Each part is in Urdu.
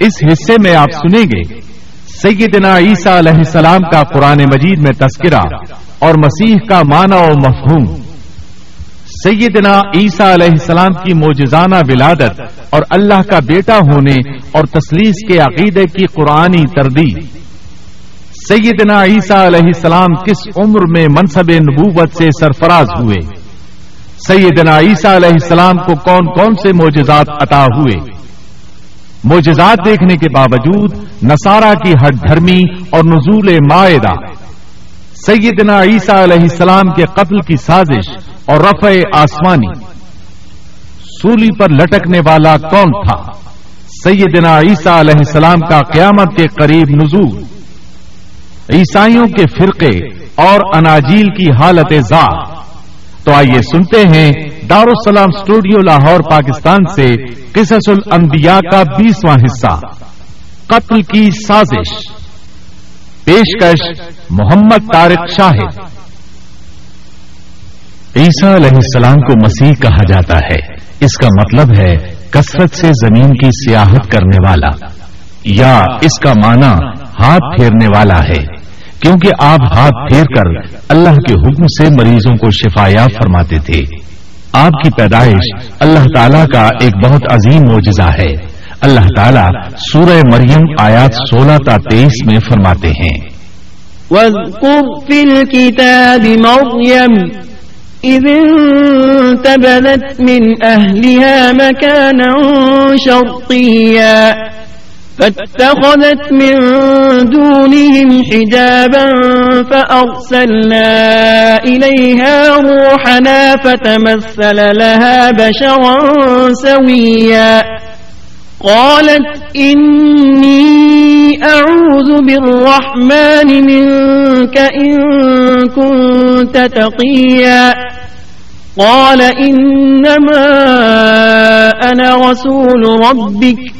اس حصے میں آپ سنیں گے، سیدنا عیسیٰ علیہ السلام کا قرآن مجید میں تذکرہ اور مسیح کا معنی و مفہوم۔ سیدنا عیسیٰ علیہ السلام کی موجزانہ ولادت اور اللہ کا بیٹا ہونے اور تسلیس کے عقیدے کی قرآنی تردید۔ سیدنا عیسیٰ علیہ السلام کس عمر میں منصب نبوت سے سرفراز ہوئے؟ سیدنا عیسیٰ علیہ السلام کو کون کون سے موجزات عطا ہوئے؟ موجزات دیکھنے کے باوجود نصارہ کی ہٹ دھرمی اور نزول معاہدہ سیدنا عیسیٰ علیہ السلام کے قتل کی سازش اور رفع آسمانی سولی پر لٹکنے والا کون تھا؟ سیدنا عیسیٰ علیہ السلام کا قیامت کے قریب نزول۔ عیسائیوں کے فرقے اور اناجیل کی حالت ذات تو آئیے سنتے ہیں دارالسلام اسٹوڈیو لاہور، پاکستان سے قصص الانبیاء کا بیسواں حصہ، قتل کی سازش۔ پیشکش محمد طارق شاہد۔ عیسیٰ علیہ السلام کو مسیح کہا جاتا ہے۔ اس کا مطلب ہے کثرت سے زمین کی سیاحت کرنے والا۔ یا اس کا معنی ہاتھ پھیرنے والا ہے۔ کیونکہ آپ ہاتھ پھیر کر اللہ کے حکم سے مریضوں کو شفایاب فرماتے تھے۔ آپ کی پیدائش اللہ تعالیٰ کا ایک بہت عظیم معجزہ ہے۔ اللہ تعالیٰ سورہ مریم آیات سولہ تا تیئیس میں فرماتے ہیں۔ وَاذْكُرْ فِي الْكِتَابِ مَرْيَمْ إِذِ انْتَبَذَتْ فاتخذت من دونهم حجابا فأرسلنا إليها روحنا فتمثل لها بشرا سويا. قالت إني أعوذ بالرحمن منك إن كنت تقيا. قال إنما أنا رسول ربك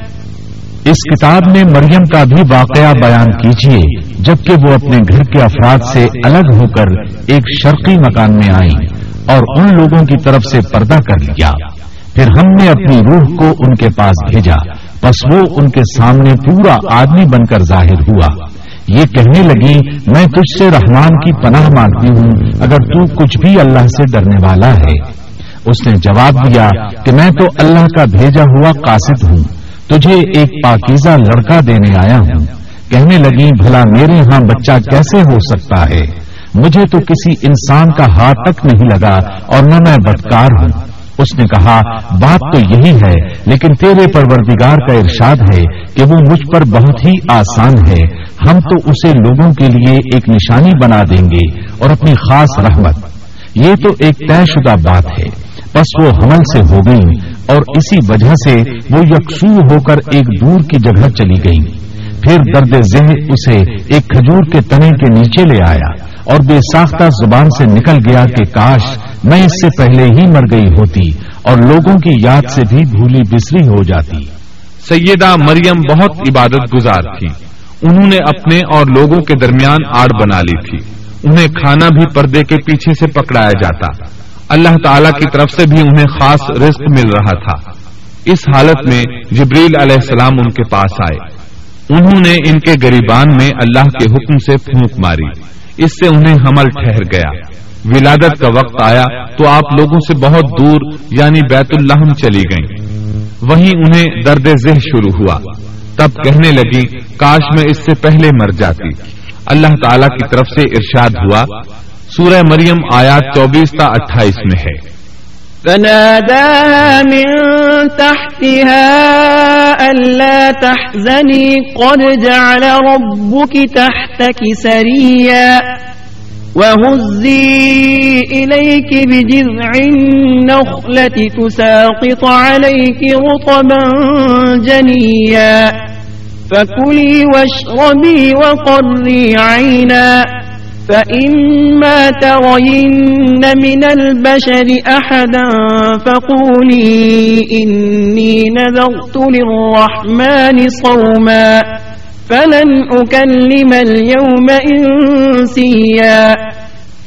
اس کتاب میں مریم کا بھی واقعہ بیان کیجیے جبکہ وہ اپنے گھر کے افراد سے الگ ہو کر ایک شرقی مکان میں آئیں اور ان لوگوں کی طرف سے پردہ کر لیا۔ پھر ہم نے اپنی روح کو ان کے پاس بھیجا بس وہ ان کے سامنے پورا آدمی بن کر ظاہر ہوا۔ یہ کہنے لگی میں تجھ سے رحمان کی پناہ مانگتی ہوں، اگر تو کچھ بھی اللہ سے ڈرنے والا ہے۔ اس نے جواب دیا کہ میں تو اللہ کا بھیجا ہوا قاصد ہوں۔ تجھے ایک پاکیزہ لڑکا دینے آیا ہوں۔ کہنے لگی، بھلا میرے ہاں بچہ کیسے ہو سکتا ہے؟ مجھے تو کسی انسان کا ہاتھ تک نہیں لگا اور نہ میں بدکار ہوں۔ اس نے کہا، بات تو یہی ہے، لیکن تیرے پروردگار کا ارشاد ہے کہ وہ مجھ پر بہت ہی آسان ہے۔ ہم تو اسے لوگوں کے لیے ایک نشانی بنا دیں گے اور اپنی خاص رحمت۔ یہ تو ایک طے شدہ بات ہے۔ بس وہ حمل سے ہو گئی اور اسی وجہ سے وہ یکسو ہو کر ایک دور کی جگہ چلی گئی پھر درد ذہن اسے ایک کھجور کے تنے کے نیچے لے آیا اور بے ساختہ زبان سے نکل گیا کہ کاش میں اس سے پہلے ہی مر گئی ہوتی اور لوگوں کی یاد سے بھی بھولی بسری ہو جاتی۔ سیدہ مریم بہت عبادت گزار تھی۔ انہوں نے اپنے اور لوگوں کے درمیان آڑ بنا لی تھی۔ انہیں کھانا بھی پردے کے پیچھے سے پکڑایا جاتا۔ اللہ تعالی کی طرف سے بھی انہیں خاص رزق مل رہا تھا۔ اس حالت میں جبریل علیہ السلام ان کے پاس آئے۔ انہوں نے ان کے گریبان میں اللہ کے حکم سے پھونک ماری۔ اس سے انہیں حمل ٹھہر گیا۔ ولادت کا وقت آیا تو آپ لوگوں سے بہت دور یعنی بیت الحم چلی گئیں۔ وہیں انہیں درد ذہ شروع ہوا۔ تب کہنے لگی کاش میں اس سے پہلے مر جاتی۔ اللہ تعالی کی طرف سے ارشاد ہوا سورہ مریم آیات چوبیس تا اٹھائیس میں ہے۔ فناداها من تحتها ألا تحزني قد جعل ربك تحتك سريا وهزي إليك بجذع النخلة تساقط عليك رطبا جنيا فكلي واشربي وقري عينا فإما ترين من البشر أحدا فقولي إني نذرت للرحمن صوما فلن أكلم اليوم إنسيا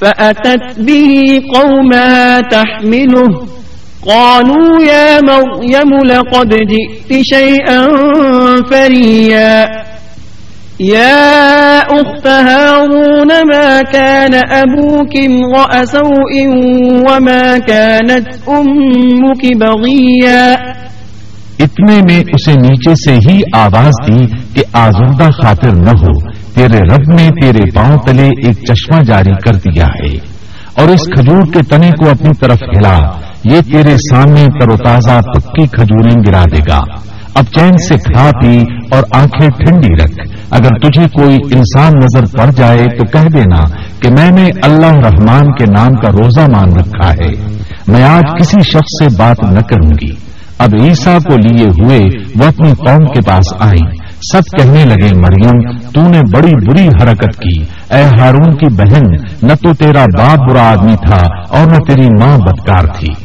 فأتت به قومها تحمله قالوا يا مريم لقد جئت شيئا فريا يا أخت هارون ما كان أبوك امرأ سوء وما كانت أمك بغيا اتنے میں اسے نیچے سے ہی آواز دی کہ آزردہ خاطر نہ ہو، تیرے رب نے تیرے پاؤں تلے ایک چشمہ جاری کر دیا ہے۔ اور اس کھجور کے تنے کو اپنی طرف ہلا، یہ تیرے سامنے تر و تازہ پکی کھجوریں گرا دے گا۔ اب چین سے کھا پی اور آنکھیں ٹھنڈی رکھ۔ اگر تجھے کوئی انسان نظر پڑ جائے تو کہہ دینا کہ میں نے اللہ رحمان کے نام کا روزہ مان رکھا ہے۔ میں آج کسی شخص سے بات نہ کروں گی۔ اب عیسا کو لیے ہوئے وہ اپنی قوم کے پاس آئی سب کہنے لگے، مریم، تو نے بڑی بری حرکت کی۔ اے ہارون کی بہن، نہ تو تیرا باپ برا آدمی تھا اور نہ تیری ماں بدکار تھی۔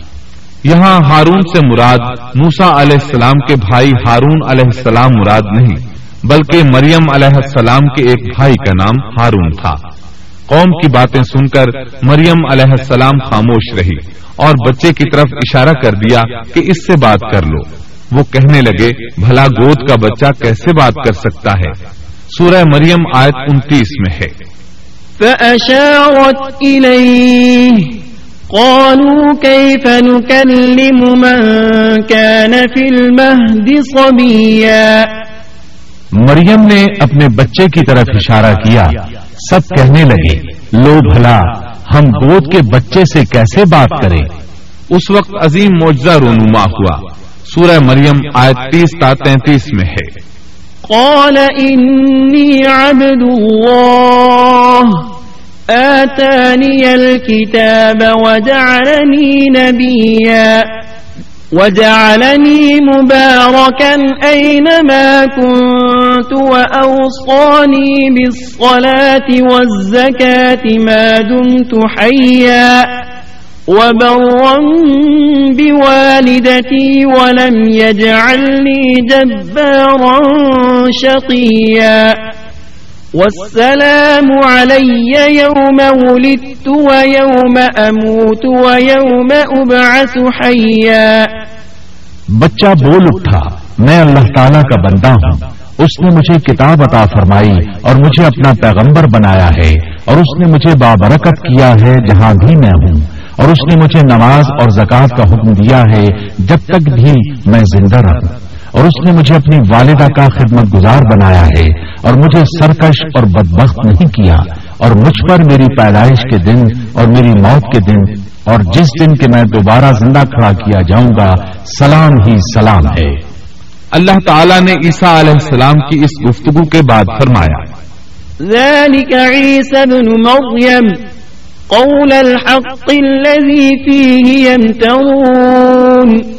یہاں ہارون سے مراد موسا علیہ السلام کے بھائی ہارون علیہ السلام مراد نہیں، بلکہ مریم علیہ السلام کے ایک بھائی کا نام ہارون تھا۔ قوم کی باتیں سن کر مریم علیہ السلام خاموش رہی اور بچے کی طرف اشارہ کر دیا کہ اس سے بات کر لو۔ وہ کہنے لگے، بھلا گود کا بچہ کیسے بات کر سکتا ہے؟ سورہ مریم آیت انتیس میں ہے۔ فأشارت قالوا كيف نكلم من كان في المهد صبيا؟ مریم نے اپنے بچے کی طرف اشارہ کیا سب کہنے لگے لو بھلا ہم گود کے بچے سے کیسے بات کریں؟ اس وقت عظیم معجزہ رونما ہوا۔ سورہ مریم آیت تیس تا تینتیس میں ہے۔ قال إني عبد الله۔ آتاني الكتاب وجعلني نبيا. وجعلني مباركا أينما كنت وأوصاني بالصلاة والزكاة ما دمت حيا. وبرا بوالدتي ولم يجعلني جبارا شقيا. والسلام علي يوم ولدت ويوم أموت ويوم أبعث حيا. بچہ بول اٹھا، میں اللہ تعالیٰ کا بندہ ہوں۔ اس نے مجھے کتاب عطا فرمائی اور مجھے اپنا پیغمبر بنایا ہے اور اس نے مجھے بابرکت کیا ہے جہاں بھی میں ہوں۔ اور اس نے مجھے نماز اور زکوٰۃ کا حکم دیا ہے جب تک بھی میں زندہ رہوں۔ اور اس نے مجھے اپنی والدہ کا خدمت گزار بنایا ہے اور مجھے سرکش اور بدبخت نہیں کیا اور مجھ پر میری پیدائش کے دن اور میری موت کے دن اور جس دن کے میں دوبارہ زندہ کھڑا کیا جاؤں گا سلام ہی سلام ہے۔ اللہ تعالیٰ نے عیسیٰ علیہ السلام کی اس گفتگو کے بعد فرمایا ذلك عيسى بن مريم قول الحق الذي فيه يمترون۔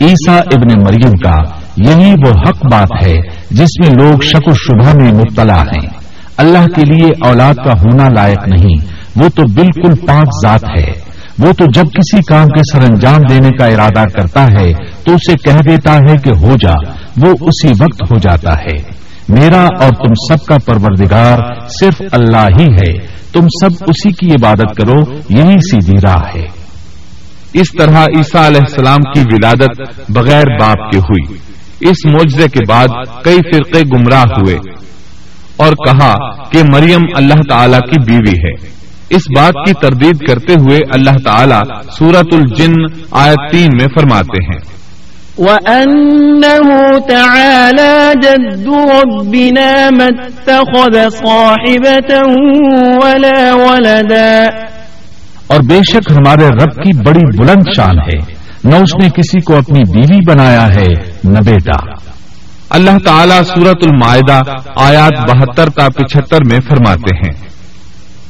عیسیٰ ابن مریم کا یہی وہ حق بات ہے جس میں لوگ شک و شبہ میں مبتلا ہیں۔ اللہ کے لیے اولاد کا ہونا لائق نہیں، وہ تو بالکل پاک ذات ہے۔ وہ تو جب کسی کام کے سر انجام دینے کا ارادہ کرتا ہے تو اسے کہہ دیتا ہے کہ ہو جا، وہ اسی وقت ہو جاتا ہے۔ میرا اور تم سب کا پروردگار صرف اللہ ہی ہے۔ تم سب اسی کی عبادت کرو، یہی سیدھی راہ ہے۔ اس طرح عیسیٰ علیہ السلام کی ولادت بغیر باپ کے ہوئی۔ اس معجزے کے بعد کئی فرقے گمراہ ہوئے اور کہا کہ مریم اللہ تعالی کی بیوی ہے۔ اس بات کی تردید کرتے ہوئے اللہ تعالی سورت الجن آیت تین میں فرماتے ہیں۔ وَأَنَّهُ تَعَالَى جَدُّ رَبِّنَا مَتَّخَذَ صَاحِبَةً وَلَا وَلَدًا اور بے شک ہمارے رب کی بڑی بلند شان ہے۔ نہ اس نے کسی کو اپنی بیوی بنایا ہے، نہ بیٹا۔ اللہ تعالیٰ سورت المائدہ آیات بہتر تا پچہتر میں فرماتے ہیں۔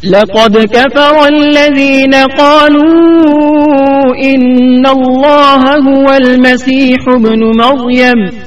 لقد كفر الذين قالوا إن الله هو المسيح ابن مريم۔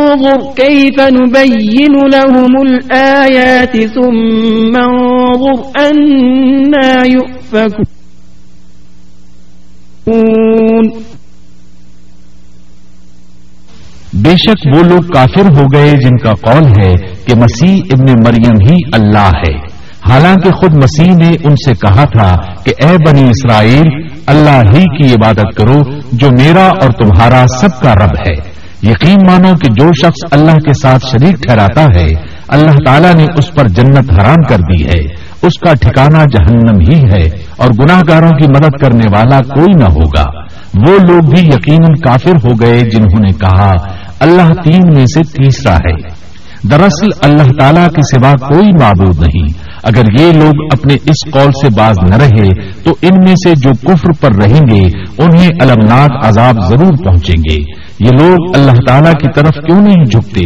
كيف نبين لهم الآيات ثم انظر أنا يؤفكون. بے شک وہ لوگ کافر ہو گئے جن کا قول ہے کہ مسیح ابن مریم ہی اللہ ہے۔ حالانکہ خود مسیح نے ان سے کہا تھا کہ اے بنی اسرائیل، اللہ ہی کی عبادت کرو جو میرا اور تمہارا سب کا رب ہے۔ یقین مانو کہ جو شخص اللہ کے ساتھ شریک ٹھہراتا ہے، اللہ تعالیٰ نے اس پر جنت حرام کر دی ہے۔ اس کا ٹھکانہ جہنم ہی ہے اور گناہ گاروں کی مدد کرنے والا کوئی نہ ہوگا۔ وہ لوگ بھی یقیناً کافر ہو گئے جنہوں نے کہا، اللہ تین میں سے تیسرا ہے۔ دراصل اللہ تعالیٰ کے سوا کوئی معبود نہیں۔ اگر یہ لوگ اپنے اس قول سے باز نہ رہے، تو ان میں سے جو کفر پر رہیں گے، انہیں المناک عذاب ضرور پہنچیں گے۔ یہ لوگ اللہ تعالیٰ کی طرف کیوں نہیں جھکتے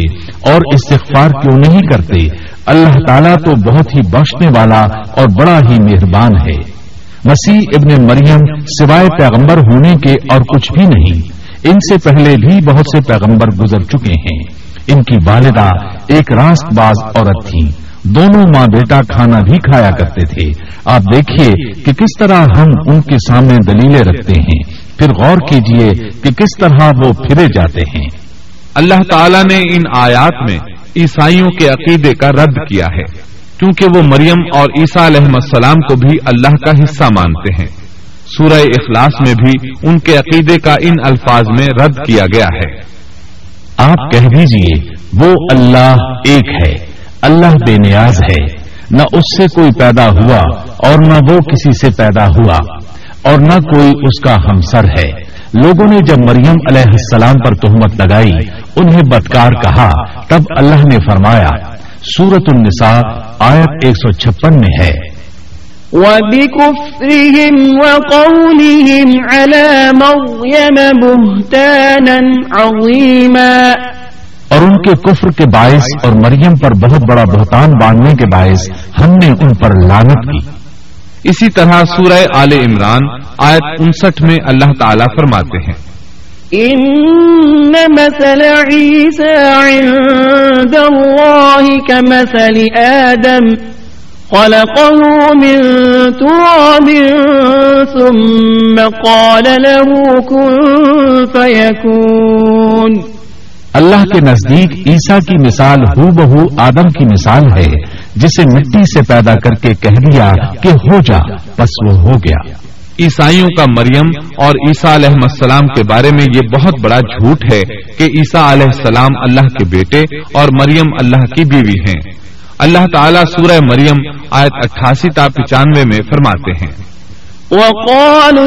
اور استغفار کیوں نہیں کرتے؟ اللہ تعالیٰ تو بہت ہی بخشنے والا اور بڑا ہی مہربان ہے۔ مسیح ابن مریم سوائے پیغمبر ہونے کے اور کچھ بھی نہیں، ان سے پہلے بھی بہت سے پیغمبر گزر چکے ہیں۔ ان کی والدہ ایک راست باز عورت تھی۔ دونوں ماں بیٹا کھانا بھی کھایا کرتے تھے۔ آپ دیکھیے کہ کس طرح ہم ان کے سامنے دلیلیں رکھتے ہیں۔ پھر غور کیجیے کہ کس طرح وہ پھرے جاتے ہیں۔ اللہ تعالیٰ نے ان آیات میں عیسائیوں کے عقیدے کا رد کیا ہے۔ کیونکہ وہ مریم اور عیسیٰ علیہ السلام کو بھی اللہ کا حصہ مانتے ہیں۔ سورہ اخلاص میں بھی ان کے عقیدے کا ان الفاظ میں رد کیا گیا ہے۔ آپ کہہ دیجیے وہ اللہ ایک ہے، اللہ بے نیاز ہے۔ نہ اس سے کوئی پیدا ہوا اور نہ وہ کسی سے پیدا ہوا، اور نہ کوئی اس کا ہمسر ہے۔ لوگوں نے جب مریم علیہ السلام پر تہمت لگائی، انہیں بدکار کہا، تب اللہ نے فرمایا سورت النساء آیت ایک سو چھپن میں ہے۔ وبكفرهم وقولهم على مريم بهتانا عظيما اور ان کے کفر کے باعث اور مریم پر بہت بڑا بہتان باندھنے کے باعث ہم نے ان پر لانت کی۔ اسی طرح سورہ آل عمران آیت انسٹھ میں اللہ تعالیٰ فرماتے ہیں۔ ان مثل عیسى عند الله كمثل آدم، خلقه من تراب ثم قال له كن فيكون۔ اللہ کے نزدیک عیسیٰ کی مثال ہو بہو آدم کی مثال ہے، جسے مٹی سے پیدا کر کے کہہ دیا کہ ہو جا بس وہ ہو گیا۔ عیسائیوں کا مریم اور عیسیٰ علیہ السلام کے بارے میں یہ بہت بڑا جھوٹ ہے کہ عیسیٰ علیہ السلام اللہ کے بیٹے اور مریم اللہ کی بیوی ہیں۔ اللہ تعالیٰ سورہ مریم آیت اٹھاسی تا پچانوے میں فرماتے ہیں۔ وقالوا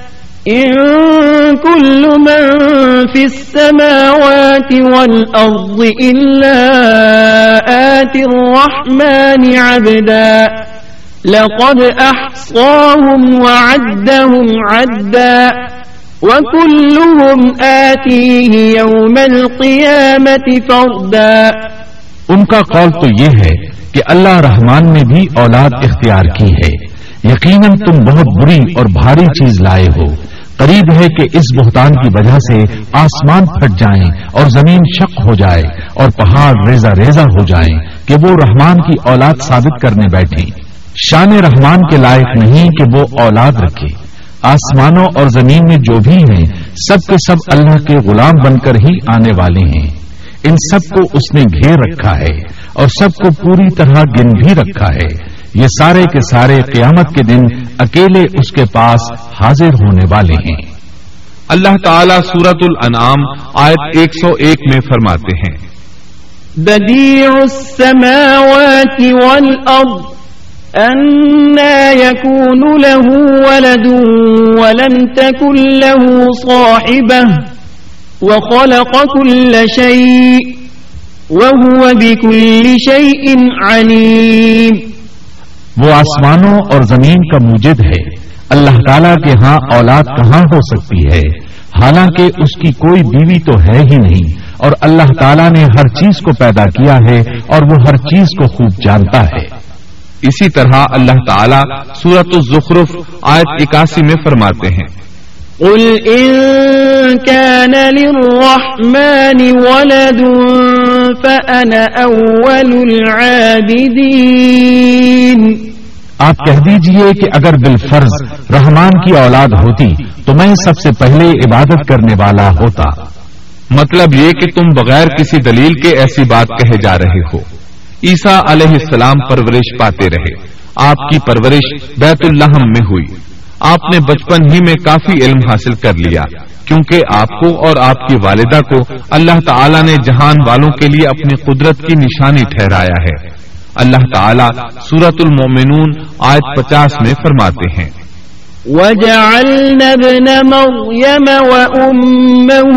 إن كل من في السماوات والأرض إلا آتي الرحمن عبدا لقد أحصاهم وعدهم عدا وكلهم آتيه يوم القيامة فردا ان کا قول تو یہ ہے کہ اللہ رحمان نے بھی اولاد اختیار کی ہے۔ یقیناً تم بہت بری اور بھاری چیز لائے ہو۔ قریب ہے کہ اس بہتان کی وجہ سے آسمان پھٹ جائیں اور زمین شک ہو جائے اور پہاڑ ریزا ریزا ہو جائیں کہ وہ رحمان کی اولاد ثابت کرنے بیٹھے شان رحمان کے لائق نہیں کہ وہ اولاد رکھے۔ آسمانوں اور زمین میں جو بھی ہیں، سب کے سب اللہ کے غلام بن کر ہی آنے والے ہیں۔ ان سب کو اس نے گھیر رکھا ہے اور سب کو پوری طرح گن بھی رکھا ہے۔ یہ سارے کے سارے قیامت کے دن اکیلے اس کے پاس حاضر ہونے والے ہیں۔ اللہ تعالیٰ سورت الانعام آیت ایک سو ایک میں فرماتے ہیں۔ بدیع السماوات والارض أنا يكون له ولد ولم تكن له صاحبه وخلق كل شيء وهو بكل شيء عليم۔ وہ آسمانوں اور زمین کا موجد ہے۔ اللہ تعالیٰ کے ہاں اولاد کہاں ہو سکتی ہے؟ حالانکہ اس کی کوئی بیوی تو ہے ہی نہیں۔ اور اللہ تعالیٰ نے ہر چیز کو پیدا کیا ہے اور وہ ہر چیز کو خوب جانتا ہے۔ اسی طرح اللہ تعالیٰ سورت الزخرف آیت اکاسی میں فرماتے ہیں۔ قل إن كان للرحمن ولد فأنا أول العابدين. آپ کہہ دیجیے کہ اگر بالفرض رحمان کی اولاد ہوتی تو میں سب سے پہلے عبادت کرنے والا ہوتا۔ مطلب یہ کہ تم بغیر کسی دلیل کے ایسی بات کہے جا رہے ہو۔ عیسیٰ علیہ السلام پرورش پاتے رہے۔ آپ کی پرورش بیت الحم میں ہوئی۔ آپ نے بچپن ہی میں کافی علم حاصل کر لیا، کیونکہ آپ کو اور آپ کی والدہ کو اللہ تعالیٰ نے جہان والوں کے لیے اپنی قدرت کی نشانی ٹھہرایا ہے۔ اللہ تعالیٰ سورت المومنون آیت پچاس میں فرماتے ہیں۔ وجعلنا ابن مريم وأمه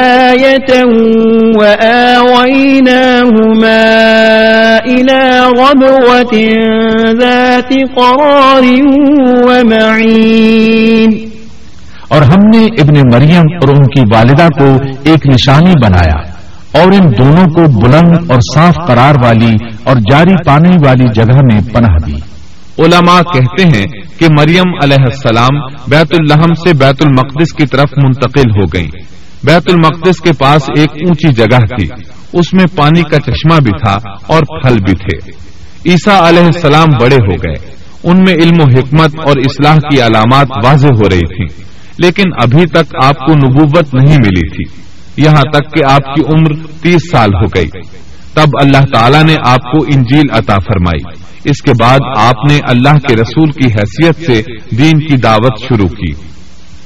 آية وآويناهما إلى ربوة ذات قرار ومعين. اور ہم نے ابن مریم اور ان کی والدہ کو ایک نشانی بنایا اور ان دونوں کو بلند اور صاف قرار والی اور جاری پانے والی جگہ میں پناہ دی۔ علماء کہتے ہیں کہ مریم علیہ السلام بیت الحم سے بیت المقدس کی طرف منتقل ہو گئیں۔ بیت المقدس کے پاس ایک اونچی جگہ تھی۔ اس میں پانی کا چشمہ بھی تھا اور پھل بھی تھے۔ عیسیٰ علیہ السلام بڑے ہو گئے۔ ان میں علم و حکمت اور اصلاح کی علامات واضح ہو رہی تھی لیکن ابھی تک آپ کو نبوت نہیں ملی تھی۔ یہاں تک کہ آپ کی عمر تیس سال ہو گئی۔ تب اللہ تعالیٰ نے آپ کو انجیل عطا فرمائی۔ اس کے بعد آپ نے اللہ کے رسول کی حیثیت سے دین کی دعوت شروع کی۔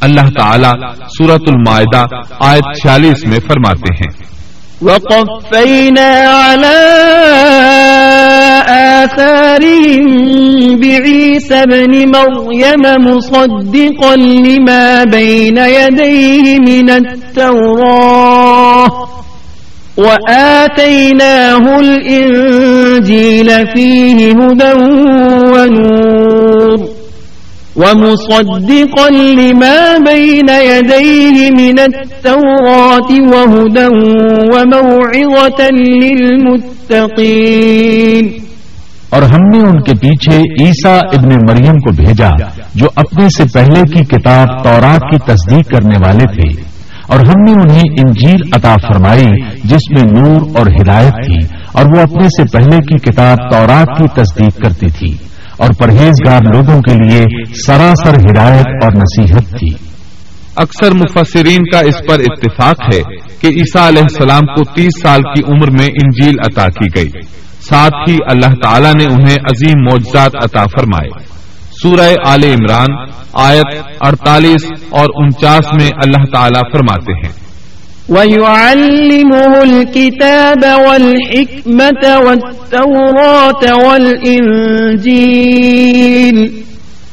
اللہ تعالی سورت المائدہ آیت چھیالیس میں فرماتے ہیں۔ وقفينا على آثارهم بعيسى بن مريم مصدقا لما بين يديه من التوراة وآتيناه الإنجيل فيه هدى ونور ومصدقا لما بين يديه من التوراة وهدى وموعظة للمتقين اور ہم نے ان کے پیچھے عیسیٰ ابن مریم کو بھیجا جو اپنے سے پہلے کی کتاب تورات کی تصدیق کرنے والے تھے۔ اور ہم نے انہیں انجیل عطا فرمائی، جس میں نور اور ہدایت تھی، اور وہ اپنے سے پہلے کی کتاب تورات کی تصدیق کرتی تھی۔ اور پرہیزگار لوگوں کے لیے سراسر ہدایت اور نصیحت تھی۔ اکثر مفسرین کا اس پر اتفاق ہے کہ عیسیٰ علیہ السلام کو تیس سال کی عمر میں انجیل عطا کی گئی۔ ساتھ ہی اللہ تعالیٰ نے انہیں عظیم معجزات عطا فرمائے۔ سورہ آل عمران آیت اڑتالیس اور انچاس میں اللہ تعالیٰ فرماتے ہیں۔ ويعلمه الكتاب والحكمة والتوراة والإنجيل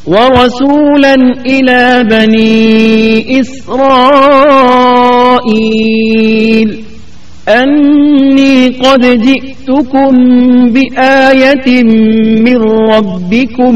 ورسولا إلى بني إسرائيل أني قد جئتكم بآية من ربكم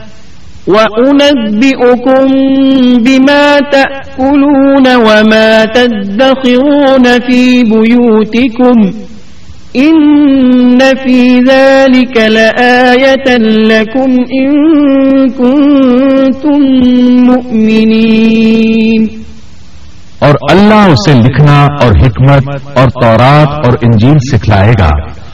وأنبئكم بما تأكلون وما تدخرون في بيوتكم إن في ذلك لآية لكم إن كنتم مؤمنين اور اللہ اسے لکھنا اور حکمت اور تورات اور انجیل سکھلائے گا۔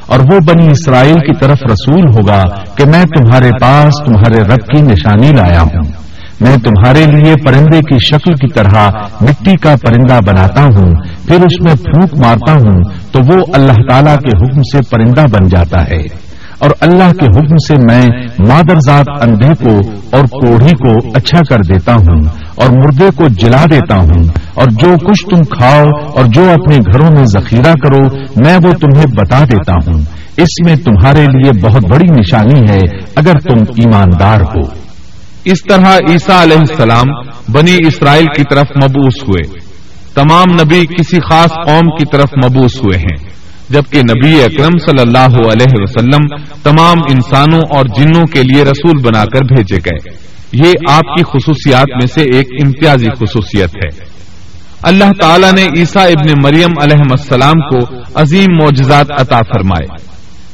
اور وہ بنی اسرائیل کی طرف رسول ہوگا کہ میں تمہارے پاس تمہارے رب کی نشانی لایا ہوں۔ میں تمہارے لیے پرندے کی شکل کی طرح مٹی کا پرندہ بناتا ہوں، پھر اس میں پھونک مارتا ہوں تو وہ اللہ تعالی کے حکم سے پرندہ بن جاتا ہے۔ اور اللہ کے حکم سے میں مادرزاد اندھے کو اور کوڑھی کو اچھا کر دیتا ہوں۔ اور مردے کو جلا دیتا ہوں اور جو کچھ تم کھاؤ اور جو اپنے گھروں میں ذخیرہ کرو، میں وہ تمہیں بتا دیتا ہوں۔ اس میں تمہارے لیے بہت بڑی نشانی ہے اگر تم ایماندار ہو۔ اس طرح عیسیٰ علیہ السلام بنی اسرائیل کی طرف مبوس ہوئے۔ تمام نبی کسی خاص قوم کی طرف مبوس ہوئے ہیں، جبکہ نبی اکرم صلی اللہ علیہ وسلم تمام انسانوں اور جنوں کے لیے رسول بنا کر بھیجے گئے۔ یہ آپ کی خصوصیات میں سے ایک امتیازی خصوصیت ہے۔ اللہ تعالیٰ نے عیسیٰ ابن مریم علیہ السلام کو عظیم معجزات عطا فرمائے۔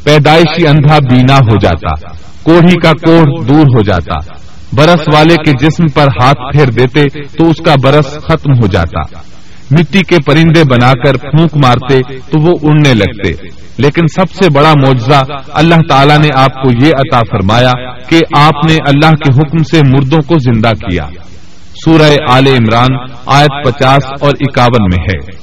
پیدائشی اندھا بینا ہو جاتا، کوڑھی کا کوڑ دور ہو جاتا۔ برس والے کے جسم پر ہاتھ پھیر دیتے تو اس کا برس ختم ہو جاتا۔ مٹی کے پرندے بنا کر پھونک مارتے تو وہ اڑنے لگتے۔ لیکن سب سے بڑا معجزہ اللہ تعالیٰ نے آپ کو یہ عطا فرمایا کہ آپ نے اللہ کے حکم سے مردوں کو زندہ کیا۔ سورہ آل عمران آیت پچاس اور اکاون میں ہے۔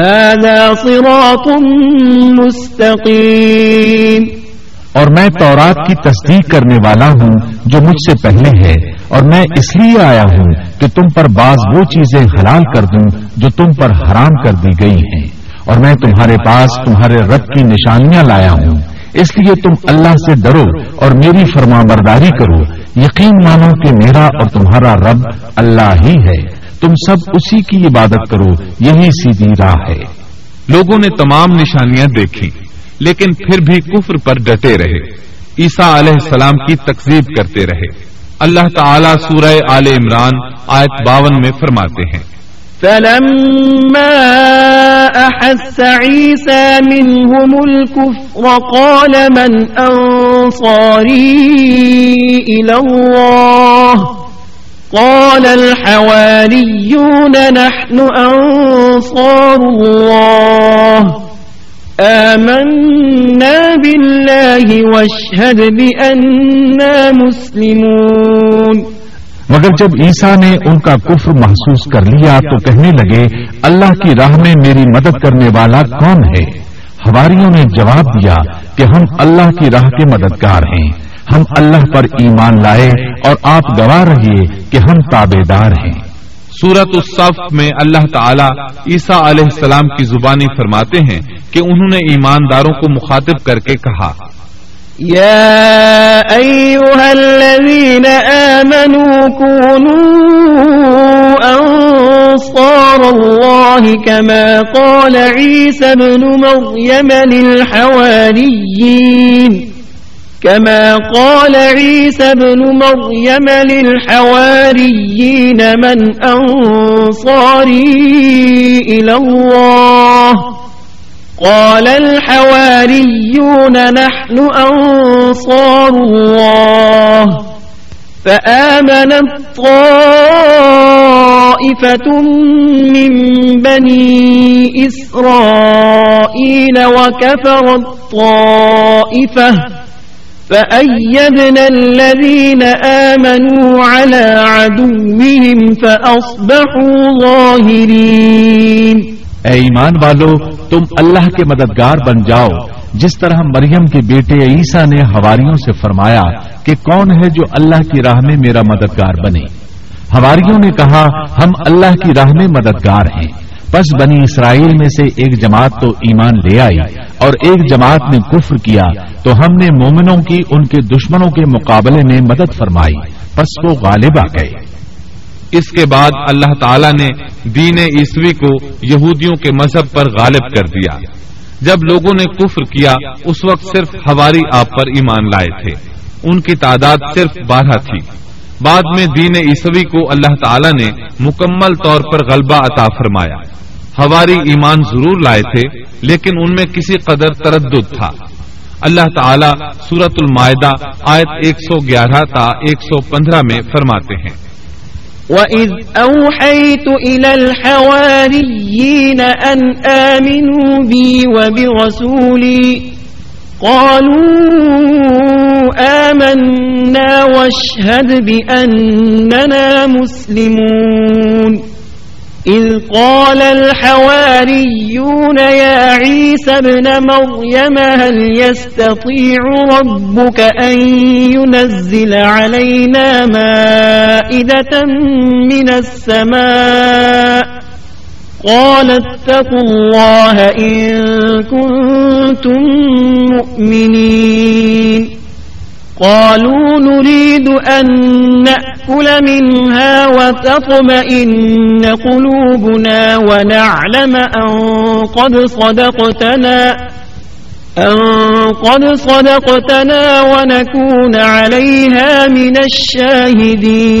هذا صراط مستقيم. اور میں تورات کی تصدیق کرنے والا ہوں جو مجھ سے پہلے ہے، اور میں اس لیے آیا ہوں کہ تم پر بعض وہ چیزیں حلال کر دوں جو تم پر حرام کر دی گئی ہیں۔ اور میں تمہارے پاس تمہارے رب کی نشانیاں لایا ہوں۔ اس لیے تم اللہ سے ڈرو اور میری فرما برداری کرو۔ یقین مانو کہ میرا اور تمہارا رب اللہ ہی ہے۔ تم سب اسی کی عبادت کرو، یہی سیدھی راہ ہے۔ لوگوں نے تمام نشانیاں دیکھی، لیکن پھر بھی کفر پر ڈٹے رہے۔ عیسیٰ علیہ السلام کی تقزیب کرتے رہے۔ اللہ تعالی سورہ آل عمران آیت باون میں فرماتے ہیں۔ فلما أحس عيسى منهم الكفر قال من أنصاري إلى الله قال الحواريون نحن أنصار الله. آمنا بالله واشهد بأننا مسلمون. مگر جب عیسیٰ نے ان کا کفر محسوس کر لیا تو کہنے لگے، اللہ کی راہ میں میری مدد کرنے والا کون ہے؟ ہماریوں نے جواب دیا کہ ہم اللہ کی راہ کے مددگار ہیں۔ ہم اللہ پر ایمان لائے اور آپ گواہ رہیے کہ ہم تابے دار ہیں۔ سورت الصف میں اللہ تعالیٰ عیسیٰ علیہ السلام کی زبانی فرماتے ہیں کہ انہوں نے ایمانداروں کو مخاطب کر کے کہا يا أيها الذين آمنوا كونوا أنصار الله كما قال عيسى بن مريم للحواريين كما قال عيسى بن مريم للحواريين من أنصاري إلى الله قال الحواريون نحن أنصار الله فآمنت طائفة من بني إسرائيل وكفرت طائفة فأيدنا الذين آمنوا على عدوهم فأصبحوا ظاهرين اے ایمان والو، تم اللہ کے مددگار بن جاؤ۔ جس طرح مریم کے بیٹے عیسیٰ نے ہواریوں سے فرمایا کہ کون ہے جو اللہ کی راہ میں میرا مددگار بنے؟ ہواریوں نے کہا، ہم اللہ کی راہ میں مددگار ہیں۔ بس بنی اسرائیل میں سے ایک جماعت تو ایمان لے آئی اور ایک جماعت نے کفر کیا تو ہم نے مومنوں کی ان کے دشمنوں کے مقابلے میں مدد فرمائی، پس وہ غالب آ گئے۔ اس کے بعد اللہ تعالیٰ نے دین عیسوی کو یہودیوں کے مذہب پر غالب کر دیا۔ جب لوگوں نے کفر کیا، اس وقت صرف ہواری آپ پر ایمان لائے تھے۔ ان کی تعداد صرف بارہ تھی۔ بعد میں دین عیسوی کو اللہ تعالیٰ نے مکمل طور پر غلبہ عطا فرمایا۔ ہواری ایمان ضرور لائے تھے، لیکن ان میں کسی قدر تردد تھا۔ اللہ تعالیٰ سورت المائدہ آیت ایک سو گیارہ تا ایک سو پندرہ میں فرماتے ہیں۔ وَإِذْ أَوْحَيْتُ إِلَى الْحَوَارِيِّينَ أَنْ آمِنُوا بِي وَبِرَسُولِي، قَالُوا آمَنَّا وَاشْهَدْ بِأَنَّنَا مُسْلِمُونَ۔ إذ قال الحواريون يا عيسى ابن مريم هل يستطيع ربك أن ينزل علينا مائدة من السماء؟ قال اتقوا الله إن كنتم مؤمنين. قالوا نريد أن نأتي نأكل منها وتطمئن قلوبنا ونعلم أن قد صدقتنا، أن قد صدقتنا ونكون عليها من الشاهدين.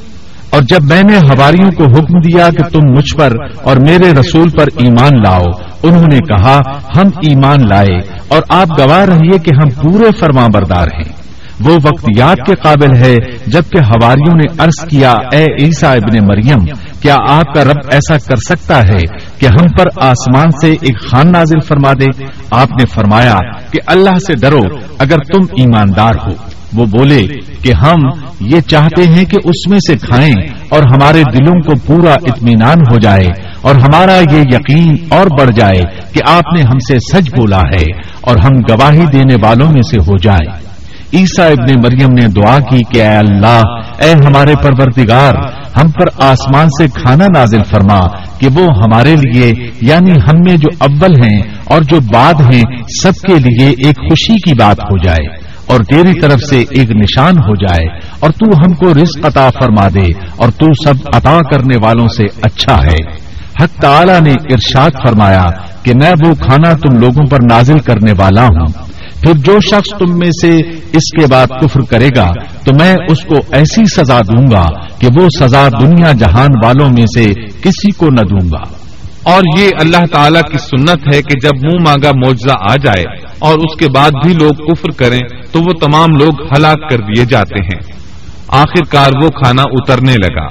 اور جب میں نے ہواریوں کو حکم دیا کہ تم مجھ پر اور میرے رسول پر ایمان لاؤ، انہوں نے کہا، ہم ایمان لائے اور آپ گواہ رہیے کہ ہم پورے فرما بردار ہیں۔ وہ وقت یاد کے قابل ہے جبکہ ہواریوں نے عرض کیا، اے عیسیٰ ابن مریم، کیا آپ کا رب ایسا کر سکتا ہے کہ ہم پر آسمان سے ایک خان نازل فرما دے؟ آپ نے فرمایا کہ اللہ سے ڈرو اگر تم ایماندار ہو۔ وہ بولے کہ ہم یہ چاہتے ہیں کہ اس میں سے کھائیں اور ہمارے دلوں کو پورا اطمینان ہو جائے اور ہمارا یہ یقین اور بڑھ جائے کہ آپ نے ہم سے سچ بولا ہے اور ہم گواہی دینے والوں میں سے ہو جائے۔ عیسیٰ ابن مریم نے دعا کی کہ اے اللہ، اے ہمارے پرورتگار ہم پر آسمان سے کھانا نازل فرما کہ وہ ہمارے لیے یعنی ہم میں جو اول ہیں اور جو بعد ہیں، سب کے لیے ایک خوشی کی بات ہو جائے۔ اور تیری طرف سے ایک نشان ہو جائے اور تو ہم کو رزق عطا فرما دے اور تو سب عطا کرنے والوں سے اچھا ہے۔ حق تعالی نے ارشاد فرمایا کہ میں وہ کھانا تم لوگوں پر نازل کرنے والا ہوں۔ پھر جو شخص تم میں سے اس کے بعد کفر کرے گا تو میں اس کو ایسی سزا دوں گا کہ وہ سزا دنیا جہان والوں میں سے کسی کو نہ دوں گا۔ اور یہ اللہ تعالی کی سنت ہے کہ جب منہ مانگا معجزہ آ جائے اور اس کے بعد بھی لوگ کفر کریں تو وہ تمام لوگ ہلاک کر دیے جاتے ہیں۔ آخر کار وہ کھانا اترنے لگا۔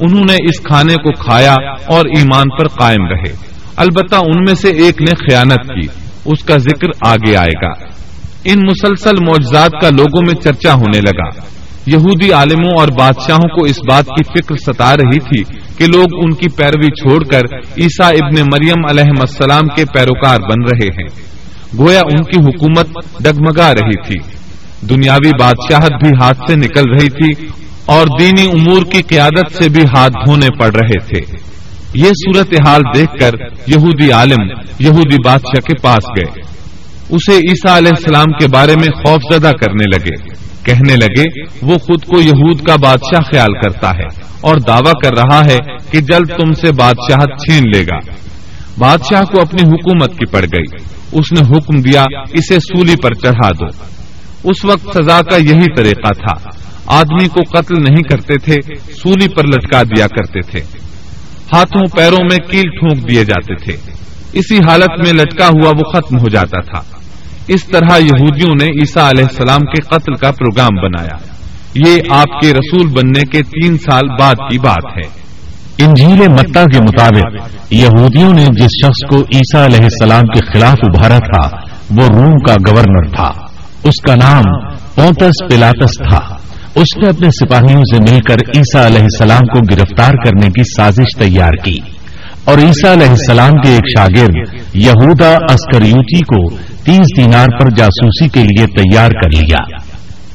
انہوں نے اس کھانے کو کھایا اور ایمان پر قائم رہے۔ البتہ ان میں سے ایک نے خیانت کی۔ اس کا ذکر آگے آئے گا۔ ان مسلسل معجزات کا لوگوں میں چرچا ہونے لگا۔ یہودی عالموں اور بادشاہوں کو اس بات کی فکر ستا رہی تھی کہ لوگ ان کی پیروی چھوڑ کر عیسیٰ ابن مریم علیہ السلام کے پیروکار بن رہے ہیں۔ گویا ان کی حکومت ڈگمگا رہی تھی۔ دنیاوی بادشاہت بھی ہاتھ سے نکل رہی تھی اور دینی امور کی قیادت سے بھی ہاتھ دھونے پڑ رہے تھے۔ یہ صورتحال دیکھ کر یہودی عالم، یہودی بادشاہ کے پاس گئے۔ اسے عیسیٰ علیہ السلام کے بارے میں خوف زدہ کرنے لگے۔ کہنے لگے، وہ خود کو یہود کا بادشاہ خیال کرتا ہے اور دعویٰ کر رہا ہے کہ جلد تم سے بادشاہت چھین لے گا۔ بادشاہ کو اپنی حکومت کی پڑ گئی۔ اس نے حکم دیا، اسے سولی پر چڑھا دو۔ اس وقت سزا کا یہی طریقہ تھا۔ آدمی کو قتل نہیں کرتے تھے، سولی پر لٹکا دیا کرتے تھے۔ ہاتھوں پیروں میں کیل ٹھونک دیے جاتے تھے۔ اسی حالت میں لٹکا ہوا وہ ختم ہو جاتا تھا۔ اس طرح یہودیوں نے عیسیٰ علیہ السلام کے قتل کا پروگرام بنایا۔ یہ آپ کے رسول بننے کے تین سال بعد کی بات ہے۔ انجیل متا کے مطابق یہودیوں نے جس شخص کو عیسیٰ علیہ السلام کے خلاف ابھارا تھا، وہ روم کا گورنر تھا۔ اس کا نام پونتس پلاتس تھا۔ اس نے اپنے سپاہیوں سے مل کر عیسیٰ علیہ السلام کو گرفتار کرنے کی سازش تیار کی۔ اور عیسیٰ علیہ السلام کے ایک شاگرد یہودا اسکریوتی کو تیس دینار پر جاسوسی کے لیے تیار کر لیا۔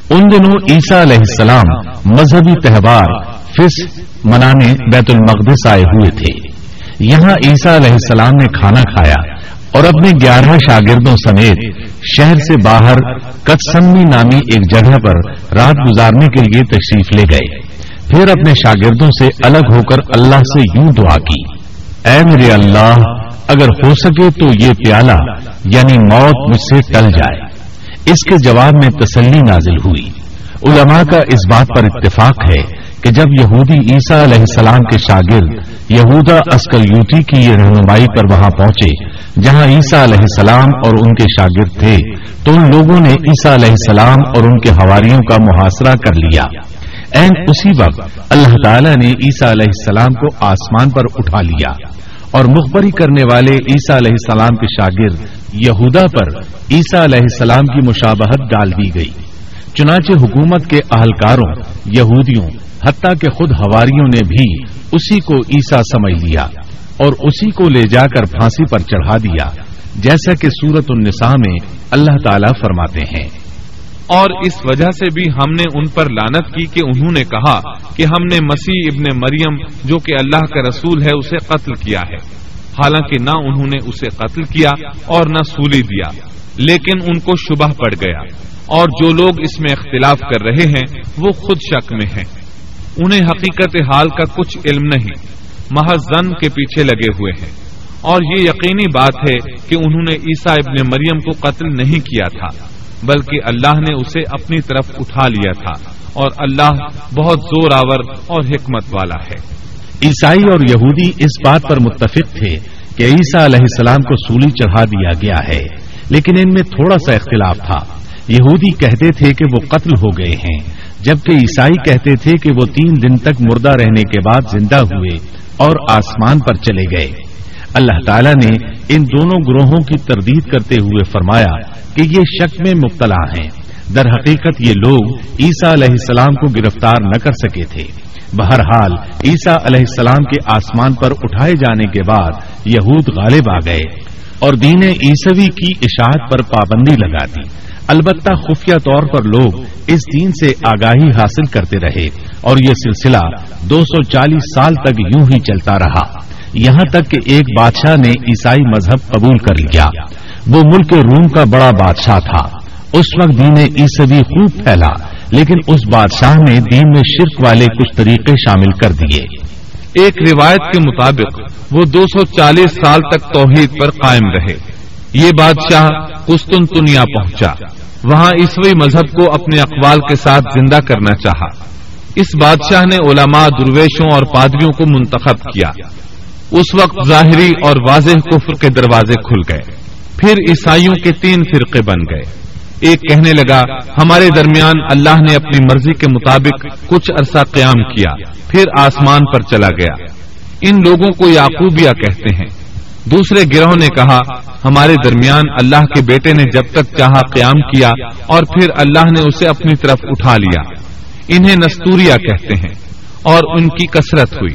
ان دنوں عیسیٰ علیہ السلام مذہبی تہوار فس منانے بیت المقدس آئے ہوئے تھے۔ یہاں عیسیٰ علیہ السلام نے کھانا کھایا اور اپنے گیارہ شاگردوں سمیت شہر سے باہر کتسمی نامی ایک جگہ پر رات گزارنے کے لیے تشریف لے گئے۔ پھر اپنے شاگردوں سے الگ ہو کر اللہ سے یوں دعا کی، اے میرے اللہ، اگر ہو سکے تو یہ پیالہ یعنی موت، مجھ سے ٹل جائے۔ اس کے جواب میں تسلی نازل ہوئی۔ علماء کا اس بات پر اتفاق ہے کہ جب یہودی عیسیٰ علیہ السلام کے شاگرد یہودا اسکل یوتی کی یہ رہنمائی پر وہاں پہنچے، جہاں عیسیٰ علیہ السلام اور ان کے شاگرد تھے، تو ان لوگوں نے عیسیٰ علیہ السلام اور ان کے حواریوں کا محاصرہ کر لیا۔ این اسی وقت اللہ تعالی نے عیسیٰ علیہ السلام کو آسمان پر اٹھا لیا اور مخبری کرنے والے عیسیٰ علیہ السلام کے شاگرد یہودا پر عیسیٰ علیہ السلام کی مشابہت ڈال دی گئی۔ چنانچہ حکومت کے اہلکاروں، یہودیوں حتیٰ کہ خود ہواریوں نے بھی اسی کو عیسیٰ سمجھ لیا اور اسی کو لے جا کر پھانسی پر چڑھا دیا، جیسا کہ سورت النساء میں اللہ تعالی فرماتے ہیں۔ اور اس وجہ سے بھی ہم نے ان پر لانت کی کہ انہوں نے کہا کہ ہم نے مسیح ابن مریم جو کہ اللہ کا رسول ہے، اسے قتل کیا ہے۔ حالانکہ نہ انہوں نے اسے قتل کیا اور نہ سولی دیا، لیکن ان کو شبہ پڑ گیا۔ اور جو لوگ اس میں اختلاف کر رہے ہیں، وہ خود شک میں ہیں۔ انہیں حقیقت حال کا کچھ علم نہیں، محض زن کے پیچھے لگے ہوئے ہیں۔ اور یہ یقینی بات ہے کہ انہوں نے عیسیٰ ابن مریم کو قتل نہیں کیا تھا، بلکہ اللہ نے اسے اپنی طرف اٹھا لیا تھا۔ اور اللہ بہت زور آور اور حکمت والا ہے۔ عیسائی اور یہودی اس بات پر متفق تھے کہ عیسیٰ علیہ السلام کو سولی چڑھا دیا گیا ہے، لیکن ان میں تھوڑا سا اختلاف تھا۔ یہودی کہتے تھے کہ وہ قتل ہو گئے ہیں۔ جبکہ عیسائی کہتے تھے کہ وہ تین دن تک مردہ رہنے کے بعد زندہ ہوئے اور آسمان پر چلے گئے۔ اللہ تعالیٰ نے ان دونوں گروہوں کی تردید کرتے ہوئے فرمایا کہ یہ شک میں مبتلا ہیں۔ در حقیقت یہ لوگ عیسیٰ علیہ السلام کو گرفتار نہ کر سکے تھے۔ بہرحال عیسیٰ علیہ السلام کے آسمان پر اٹھائے جانے کے بعد یہود غالب آ گئے اور دین عیسوی کی اشاعت پر پابندی لگا دی۔ البتہ خفیہ طور پر لوگ اس دین سے آگاہی حاصل کرتے رہے اور یہ سلسلہ دو سو چالیس سال تک یوں ہی چلتا رہا۔ یہاں تک کہ ایک بادشاہ نے عیسائی مذہب قبول کر لیا۔ وہ ملک روم کا بڑا بادشاہ تھا۔ اس وقت دین عیسوی خوب پھیلا، لیکن اس بادشاہ نے دین میں شرک والے کچھ طریقے شامل کر دیے۔ ایک روایت کے مطابق وہ دو سو چالیس سال تک توحید پر قائم رہے۔ یہ بادشاہ قسطنطنیہ پہنچا۔ وہاں عیسوی مذہب کو اپنے اقوال کے ساتھ زندہ کرنا چاہا۔ اس بادشاہ نے علماء، درویشوں اور پادریوں کو منتخب کیا۔ اس وقت ظاہری اور واضح کفر کے دروازے کھل گئے۔ پھر عیسائیوں کے تین فرقے بن گئے۔ ایک کہنے لگا، ہمارے درمیان اللہ نے اپنی مرضی کے مطابق کچھ عرصہ قیام کیا، پھر آسمان پر چلا گیا۔ ان لوگوں کو یعقوبیہ کہتے ہیں۔ دوسرے گروہ نے کہا، ہمارے درمیان اللہ کے بیٹے نے جب تک چاہا قیام کیا اور پھر اللہ نے اسے اپنی طرف اٹھا لیا۔ انہیں نستوریا کہتے ہیں اور ان کی کثرت ہوئی۔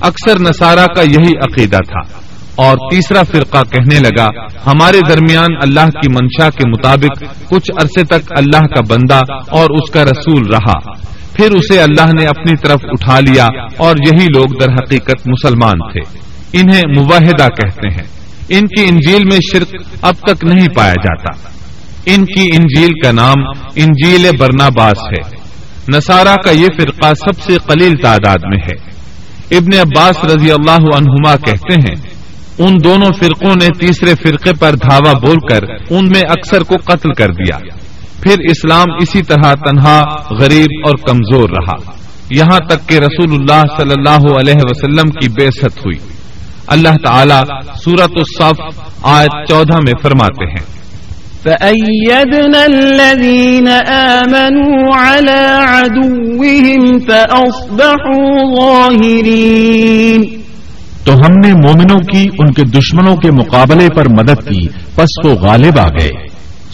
اکثر نصارہ کا یہی عقیدہ تھا۔ اور تیسرا فرقہ کہنے لگا، ہمارے درمیان اللہ کی منشا کے مطابق کچھ عرصے تک اللہ کا بندہ اور اس کا رسول رہا۔ پھر اسے اللہ نے اپنی طرف اٹھا لیا اور یہی لوگ در حقیقت مسلمان تھے۔ انہیں مواحدہ کہتے ہیں۔ ان کی انجیل میں شرک اب تک نہیں پایا جاتا۔ ان کی انجیل کا نام انجیل برناباس ہے۔ نصارہ کا یہ فرقہ سب سے قلیل تعداد میں ہے۔ ابن عباس رضی اللہ عنہما کہتے ہیں، ان دونوں فرقوں نے تیسرے فرقے پر دھاوا بول کر ان میں اکثر کو قتل کر دیا۔ پھر اسلام اسی طرح تنہا، غریب اور کمزور رہا۔ یہاں تک کہ رسول اللہ صلی اللہ علیہ وسلم کی بے ست ہوئی۔ اللہ تعالی سورت الصف آیت چودہ میں فرماتے ہیں۔ فأيدنا الذين آمنوا على عدوهم فأصبحوا ظاهرين۔ تو ہم نے مومنوں کی ان کے دشمنوں کے مقابلے پر مدد کی پس وہ غالب آ گئے۔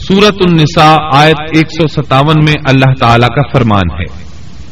سورت النساء آیت ایک سو ستاون میں اللہ تعالی کا فرمان ہے۔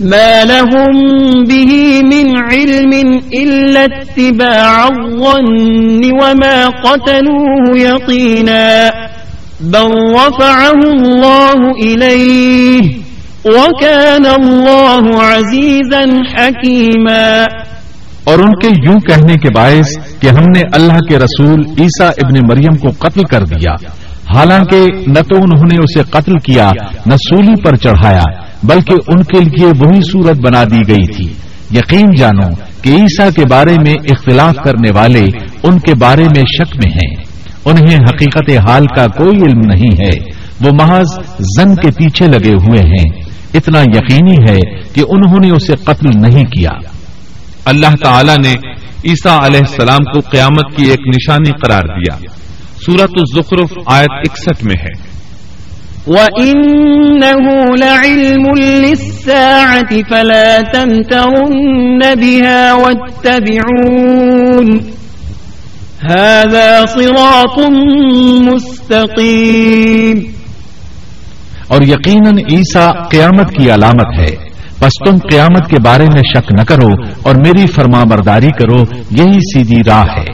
مَا لَهُمْ بِهِ مِنْ عِلْمٍ إِلَّا اتِّبَاعَ الظَّنِّ وَمَا قَتَلُوهُ يَقِينًا بَلْ رَفَعَهُ اللَّهُ إِلَيْهِ وَكَانَ اللَّهُ عَزِيزًا حَكِيمًا اور ان کے یوں کہنے کے باعث کہ ہم نے اللہ کے رسول عیسیٰ ابن مریم کو قتل کر دیا۔ حالانکہ نہ تو انہوں نے اسے قتل کیا، نہ سولی پر چڑھایا۔ بلکہ ان کے لیے وہی صورت بنا دی گئی تھی۔ یقین جانو کہ عیسیٰ کے بارے میں اختلاف کرنے والے ان کے بارے میں شک میں ہیں۔ انہیں حقیقت حال کا کوئی علم نہیں ہے۔ وہ محض زن کے پیچھے لگے ہوئے ہیں۔ اتنا یقینی ہے کہ انہوں نے اسے قتل نہیں کیا۔ اللہ تعالی نے عیسیٰ علیہ السلام کو قیامت کی ایک نشانی قرار دیا۔ سورت الزخرف آیت اکسٹھ میں ہے۔ وَإِنَّهُ لَعِلْمٌ لِلسَّاعَةِ فَلَا تَمْتَرُنَّ بِهَا وَاتَّبِعُونَ هَذَا صِرَاطٌ مُسْتَقِيمٌ اور یقیناً عیسیٰ قیامت کی علامت ہے۔ بس تم قیامت کے بارے میں شک نہ کرو اور میری فرما برداری کرو، یہی سیدھی راہ ہے۔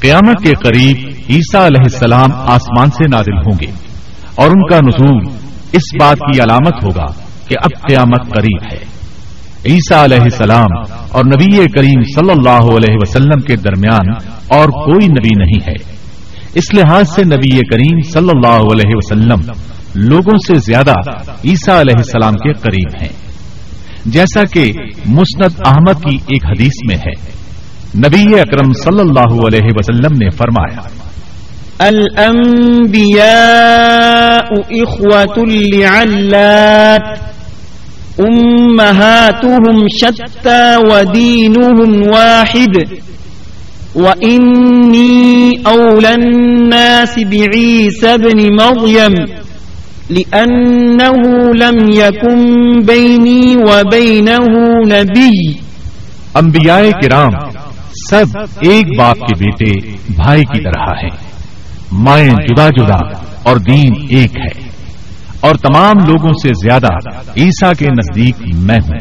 قیامت کے قریب عیسیٰ علیہ السلام آسمان سے نازل ہوں گے۔ اور ان کا نزول اس بات کی علامت ہوگا کہ اب قیامت قریب ہے۔ عیسیٰ علیہ السلام اور نبی کریم صلی اللہ علیہ وسلم کے درمیان اور کوئی نبی نہیں ہے۔ اس لحاظ سے نبی کریم صلی اللہ علیہ وسلم لوگوں سے زیادہ عیسیٰ علیہ السلام کے قریب ہیں۔ جیسا کہ مسند احمد کی ایک حدیث میں ہے۔ نبی اکرم صلی اللہ علیہ وسلم نے فرمایا الانبیاء اخوة لعلات. امہاتهم شتا ودینهم واحد. وإني أولى الناس بعيسى بن مريم، لأنه لم يكن بيني وبينه نبي. انبیاء کرام سب ایک باپ کے بیٹے بھائی کی طرح ہیں۔ مائیں جدا جدا اور دین ایک ہے۔ اور تمام لوگوں سے زیادہ عیسا کے نزدیک میں ہوں،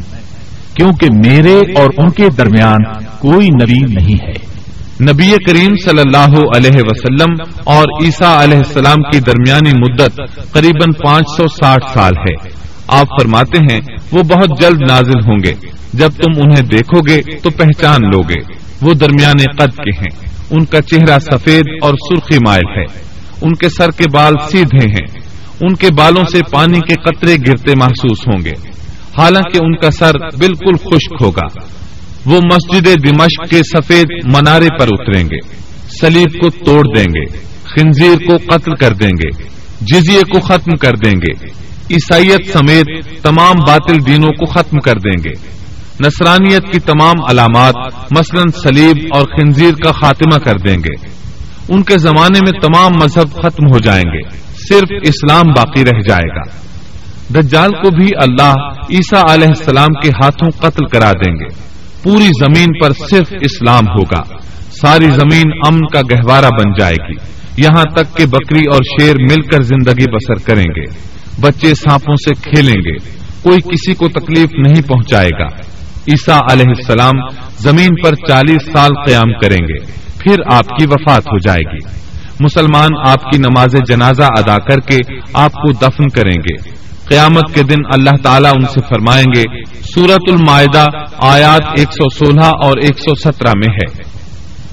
کیونکہ میرے اور ان کے درمیان کوئی نبی نہیں ہے۔ نبی کریم صلی اللہ علیہ وسلم اور عیسیٰ علیہ السلام کی درمیانی مدت قریب پانچ سو ساٹھ سال ہے۔ آپ فرماتے ہیں، وہ بہت جلد نازل ہوں گے۔ جب تم انہیں دیکھو گے تو پہچان لو گے۔ وہ درمیانے قد کے ہیں۔ ان کا چہرہ سفید اور سرخی مائل ہے۔ ان کے سر کے بال سیدھے ہیں۔ ان کے بالوں سے پانی کے قطرے گرتے محسوس ہوں گے۔ حالانکہ ان کا سر بالکل خشک ہوگا۔ وہ مسجد دمشق کے سفید منارے پر اتریں گے۔ سلیب کو توڑ دیں گے۔ خنزیر کو قتل کر دیں گے۔ جزیے کو ختم کر دیں گے۔ عیسائیت سمیت تمام باطل دینوں کو ختم کر دیں گے۔ نصرانیت کی تمام علامات مثلا سلیب اور خنزیر کا خاتمہ کر دیں گے۔ ان کے زمانے میں تمام مذہب ختم ہو جائیں گے۔ صرف اسلام باقی رہ جائے گا۔ دجال کو بھی اللہ عیسیٰ علیہ السلام کے ہاتھوں قتل کرا دیں گے۔ پوری زمین پر صرف اسلام ہوگا۔ ساری زمین امن کا گہوارہ بن جائے گی۔ یہاں تک کہ بکری اور شیر مل کر زندگی بسر کریں گے۔ بچے سانپوں سے کھیلیں گے۔ کوئی کسی کو تکلیف نہیں پہنچائے گا۔ عیسیٰ علیہ السلام زمین پر چالیس سال قیام کریں گے، پھر آپ کی وفات ہو جائے گی۔ مسلمان آپ کی نماز جنازہ ادا کر کے آپ کو دفن کریں گے۔ قیامت کے دن اللہ تعالیٰ ان سے فرمائیں گے سورت المائدہ آیات 116 اور 117 میں ہے۔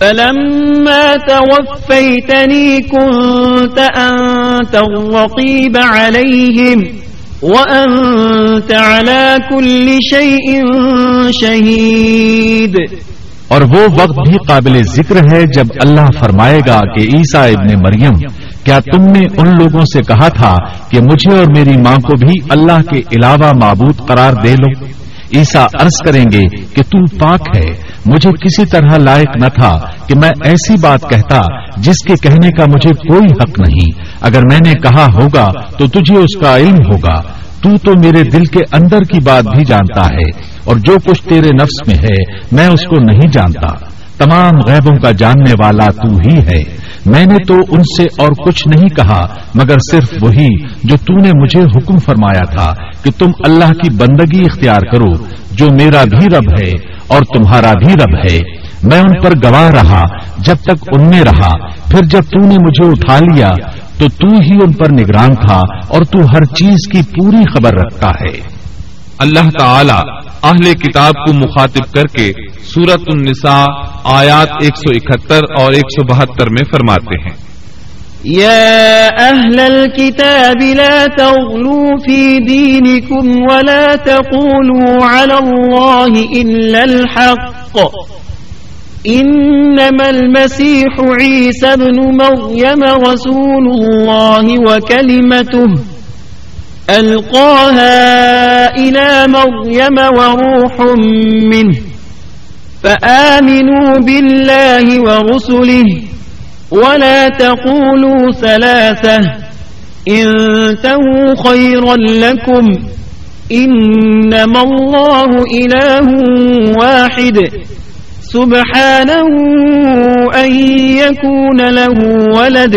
فلما توفيتني كنت أنت الرقيب عليهم وأنت على كل شيء شهيد. اور وہ وقت بھی قابل ذکر ہے جب اللہ فرمائے گا کہ عیسیٰ ابن مریم، کیا تم نے ان لوگوں سے کہا تھا کہ مجھے اور میری ماں کو بھی اللہ کے علاوہ معبود قرار دے لو؟ عیسا عرض کریں گے کہ تو پاک ہے۔ مجھے کسی طرح لائق نہ تھا کہ میں ایسی بات کہتا جس کے کہنے کا مجھے کوئی حق نہیں۔ اگر میں نے کہا ہوگا تو تجھے اس کا علم ہوگا۔ تو تو میرے دل کے اندر کی بات بھی جانتا ہے اور جو کچھ تیرے نفس میں ہے، میں اس کو نہیں جانتا۔ تمام غیبوں کا جاننے والا تو ہی ہے۔ میں نے تو ان سے اور کچھ نہیں کہا، مگر صرف وہی جو تو نے مجھے حکم فرمایا تھا کہ تم اللہ کی بندگی اختیار کرو، جو میرا بھی رب ہے اور تمہارا بھی رب ہے۔ میں ان پر گواہ رہا، جب تک ان میں رہا۔ پھر جب تو نے مجھے اٹھا لیا، تو تو ہی ان پر نگران تھا اور تو ہر چیز کی پوری خبر رکھتا ہے۔ اللہ تعالی اہل کتاب کو مخاطب کر کے سورت النساء آیات 171 اور 172 میں فرماتے ہیں۔ يا أهل الكتاب لا تغلوا في دينكم ولا تقولوا على الله إلا الحق۔ إنما المسيح عيسى بن مريم رسول الله وكلمته ألقاها إلى مريم وروح منه، فآمنوا بالله ورسله، ولا تقولوا ثلاثة انتهوا خيرا لكم، إنما الله إله واحد، سبحانه أن يكون له ولد.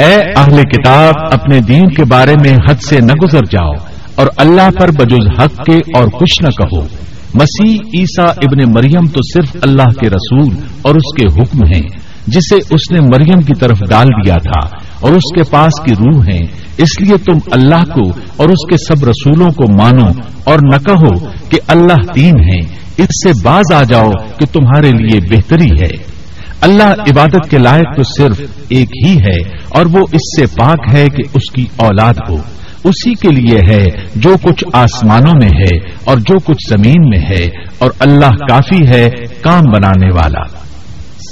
اے اہل کتاب، اپنے دین کے بارے میں حد سے نہ گزر جاؤ اور اللہ پر بجز حق کے اور کچھ نہ کہو۔ مسیح عیسیٰ ابن مریم تو صرف اللہ کے رسول اور اس کے حکم ہیں، جسے اس نے مریم کی طرف ڈال دیا تھا اور اس کے پاس کی روح ہیں۔ اس لیے تم اللہ کو اور اس کے سب رسولوں کو مانو اور نہ کہو کہ اللہ تین ہے اس سے باز آ جاؤ کہ تمہارے لیے بہتری ہے۔ اللہ عبادت کے لائق تو صرف ایک ہی ہے اور وہ اس سے پاک ہے کہ اس کی اولاد ہو۔ اسی کے لیے ہے جو کچھ آسمانوں میں ہے اور جو کچھ زمین میں ہے اور اللہ کافی ہے کام بنانے والا۔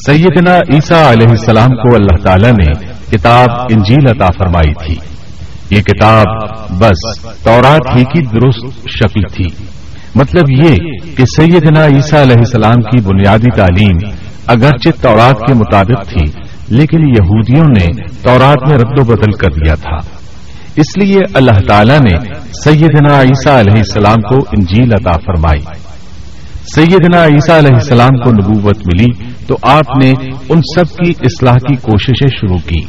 سیدنا عیسیٰ علیہ السلام کو اللہ تعالی نے کتاب انجیل عطا فرمائی تھی۔ یہ کتاب بس تورات ہی کی درست شکل تھی۔ مطلب یہ کہ سیدنا عیسیٰ علیہ السلام کی بنیادی تعلیم اگرچہ تورات کے مطابق تھی، لیکن یہودیوں نے تورات میں رد و بدل کر دیا تھا۔ اس لیے اللہ تعالی نے سیدنا عیسیٰ علیہ السلام کو انجیل عطا فرمائی۔ سیدنا عیسیٰ علیہ السلام کو نبوت ملی تو آپ نے ان سب کی اصلاح کی کوششیں شروع کی۔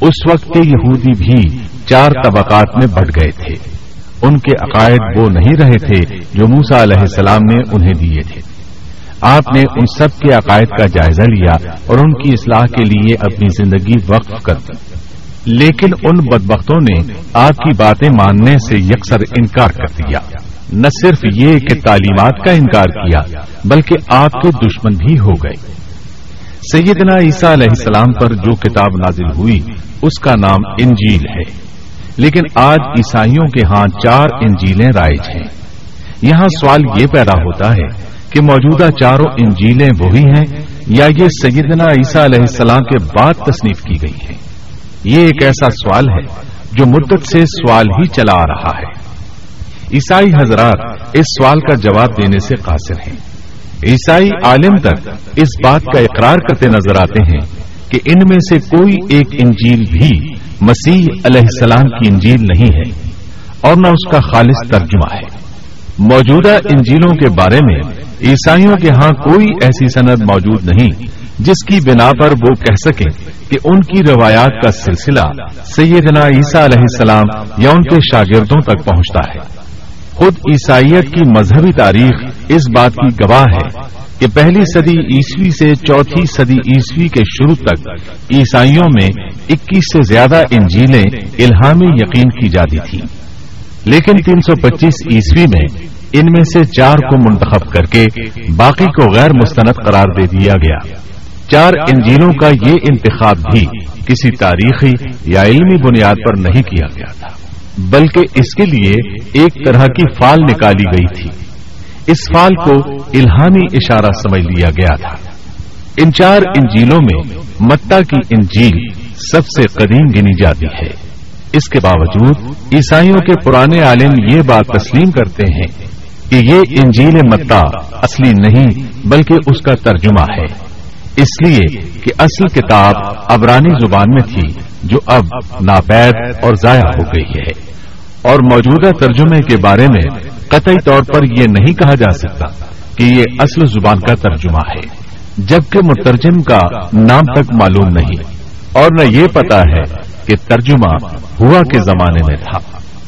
اس وقت کے یہودی بھی چار طبقات میں بڑھ گئے تھے۔ ان کے عقائد وہ نہیں رہے تھے جو موسا علیہ السلام نے انہیں دیے تھے۔ آپ نے ان سب کے عقائد کا جائزہ لیا اور ان کی اصلاح کے لیے اپنی زندگی وقف کر دی۔ لیکن ان بدبختوں نے آپ کی باتیں ماننے سے یکسر انکار کر دیا۔ نہ صرف یہ کہ تعلیمات کا انکار کیا، بلکہ آپ کے دشمن بھی ہو گئے۔ سیدنا عیسیٰ علیہ السلام پر جو کتاب نازل ہوئی، اس کا نام انجیل ہے۔ لیکن آج عیسائیوں کے ہاں چار انجیلیں رائج ہیں۔ یہاں سوال یہ پیدا ہوتا ہے کہ موجودہ چاروں انجیلیں وہی ہیں یا یہ سیدنا عیسیٰ علیہ السلام کے بعد تصنیف کی گئی ہیں۔ یہ ایک ایسا سوال ہے جو مدت سے سوال ہی چلا آ رہا ہے۔ عیسائی حضرات اس سوال کا جواب دینے سے قاصر ہیں۔ عیسائی عالم تک اس بات کا اقرار کرتے نظر آتے ہیں کہ ان میں سے کوئی ایک انجیل بھی مسیح علیہ السلام کی انجیل نہیں ہے اور نہ اس کا خالص ترجمہ ہے۔ موجودہ انجیلوں کے بارے میں عیسائیوں کے ہاں کوئی ایسی سند موجود نہیں جس کی بنا پر وہ کہہ سکیں کہ ان کی روایات کا سلسلہ سیدنا عیسیٰ علیہ السلام یا ان کے شاگردوں تک پہنچتا ہے۔ خود عیسائیت کی مذہبی تاریخ اس بات کی گواہ ہے کہ پہلی صدی عیسوی سے چوتھی صدی عیسوی کے شروع تک عیسائیوں میں اکیس سے زیادہ انجیلیں الہامی یقین کی جاتی تھیں۔ لیکن تین سو پچیس عیسوی میں ان میں سے چار کو منتخب کر کے باقی کو غیر مستند قرار دے دیا گیا۔ چار انجیلوں کا یہ انتخاب بھی کسی تاریخی یا علمی بنیاد پر نہیں کیا گیا تھا، بلکہ اس کے لیے ایک طرح کی فال نکالی گئی تھی۔ اس فال کو الہامی اشارہ سمجھ لیا گیا تھا۔ ان چار انجیلوں میں متا کی انجیل سب سے قدیم گنی جاتی ہے۔ اس کے باوجود عیسائیوں کے پرانے عالم یہ بات تسلیم کرتے ہیں کہ یہ انجیل متا اصلی نہیں بلکہ اس کا ترجمہ ہے۔ اس لیے کہ اصل کتاب ابرانی زبان میں تھی، جو اب ناپید اور ضائع ہو گئی ہے۔ اور موجودہ ترجمے کے بارے میں قطعی طور پر یہ نہیں کہا جا سکتا کہ یہ اصل زبان کا ترجمہ ہے، جبکہ مترجم کا نام تک معلوم نہیں۔ اور نہ یہ پتا ہے کہ ترجمہ ہوا کے زمانے میں تھا۔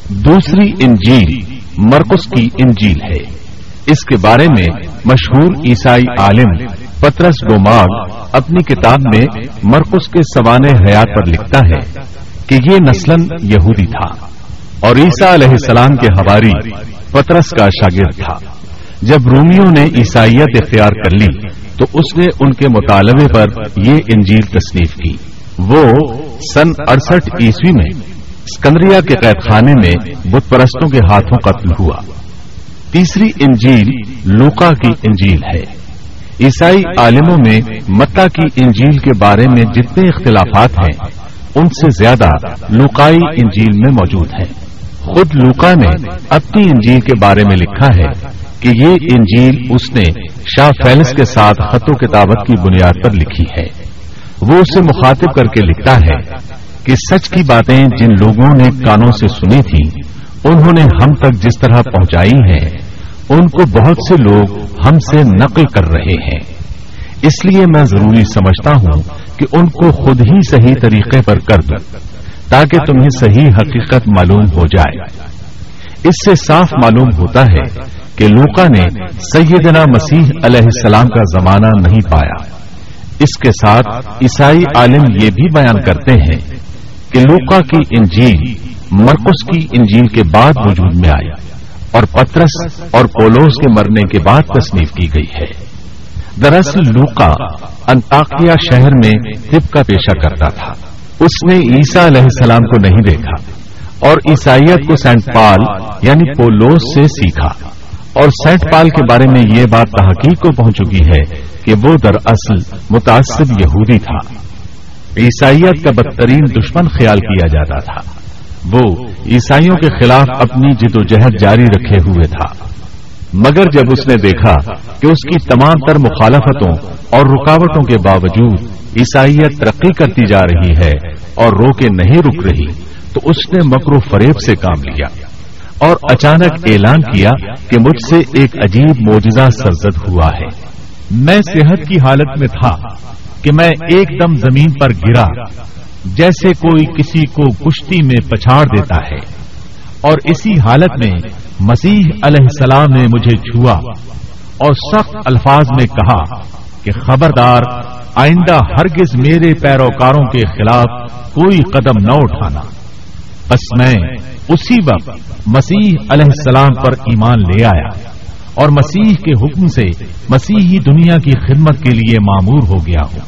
دوسری انجیل مرکز کی انجیل ہے۔ اس کے بارے میں مشہور عیسائی عالم پترس گوماگ اپنی کتاب میں مرکز کے سوانح حیات پر لکھتا ہے کہ یہ نسل یہودی تھا اور عیسیٰ علیہ السلام کے ہواری پترس کا شاگرد تھا۔ جب رومیوں نے عیسائیت اختیار کر لی تو اس نے ان کے مطالبے پر یہ انجیل تصنیف کی۔ وہ سن اڑسٹھ عیسوی میں اسکندریا کے قید خانے میں بت پرستوں کے ہاتھوں قتل ہوا۔ تیسری انجیل لوکا کی انجیل ہے۔ عیسائی عالموں میں متا کی انجیل کے بارے میں جتنے اختلافات ہیں، ان سے زیادہ لوکائی انجیل میں موجود ہیں خود لوکا نے اپنی انجیل کے بارے میں لکھا ہے کہ یہ انجیل اس نے شاہ فیلس کے ساتھ خط و کتابت کی بنیاد پر لکھی ہے۔ وہ اسے مخاطب کر کے لکھتا ہے کہ سچ کی باتیں جن لوگوں نے کانوں سے سنی تھیں، انہوں نے ہم تک جس طرح پہنچائی ہیں، ان کو بہت سے لوگ ہم سے نقل کر رہے ہیں۔ اس لیے میں ضروری سمجھتا ہوں کہ ان کو خود ہی صحیح طریقے پر کر دوں تاکہ تمہیں صحیح حقیقت معلوم ہو جائے۔ اس سے صاف معلوم ہوتا ہے کہ لوکا نے سیدنا مسیح علیہ السلام کا زمانہ نہیں پایا۔ اس کے ساتھ عیسائی عالم یہ بھی بیان کرتے ہیں کہ لوکا کی انجیل مرکس کی انجیل کے بعد وجود میں آئی اور پترس اور پولوس کے مرنے کے بعد تصنیف کی گئی ہے۔ دراصل لوکا انتاقیہ شہر میں طب کا پیشہ کرتا تھا۔ اس نے عیسا علیہ السلام کو نہیں دیکھا اور عیسائیت کو سینٹ پال یعنی پولوس سے سیکھا اور سینٹ پال کے بارے میں یہ بات تحقیق کو پہنچ چکی ہے کہ وہ دراصل متاثر یہودی تھا۔ عیسائیت کا بدترین دشمن خیال کیا جاتا تھا۔ وہ عیسائیوں کے خلاف اپنی جد و جہد جاری رکھے ہوئے تھا۔ مگر جب اس نے دیکھا کہ اس کی تمام تر مخالفتوں اور رکاوٹوں کے باوجود عیسائیت ترقی کرتی جا رہی ہے اور رو کے نہیں رک رہی، تو اس نے مکر و فریب سے کام لیا اور اچانک اعلان کیا کہ مجھ سے ایک عجیب موجزہ سرزد ہوا ہے۔ میں صحت کی حالت میں تھا کہ میں ایک دم زمین پر گرا، جیسے کوئی کسی کو کشتی میں پچھاڑ دیتا ہے۔ اور اسی حالت میں مسیح علیہ السلام نے مجھے چھوا اور سخت الفاظ میں کہا کہ خبردار، آئندہ ہرگز میرے پیروکاروں کے خلاف کوئی قدم نہ اٹھانا۔ بس میں اسی وقت مسیح علیہ السلام پر ایمان لے آیا۔ اور مسیح کے حکم سے مسیحی دنیا کی خدمت کے لیے معمور ہو گیا ہوں۔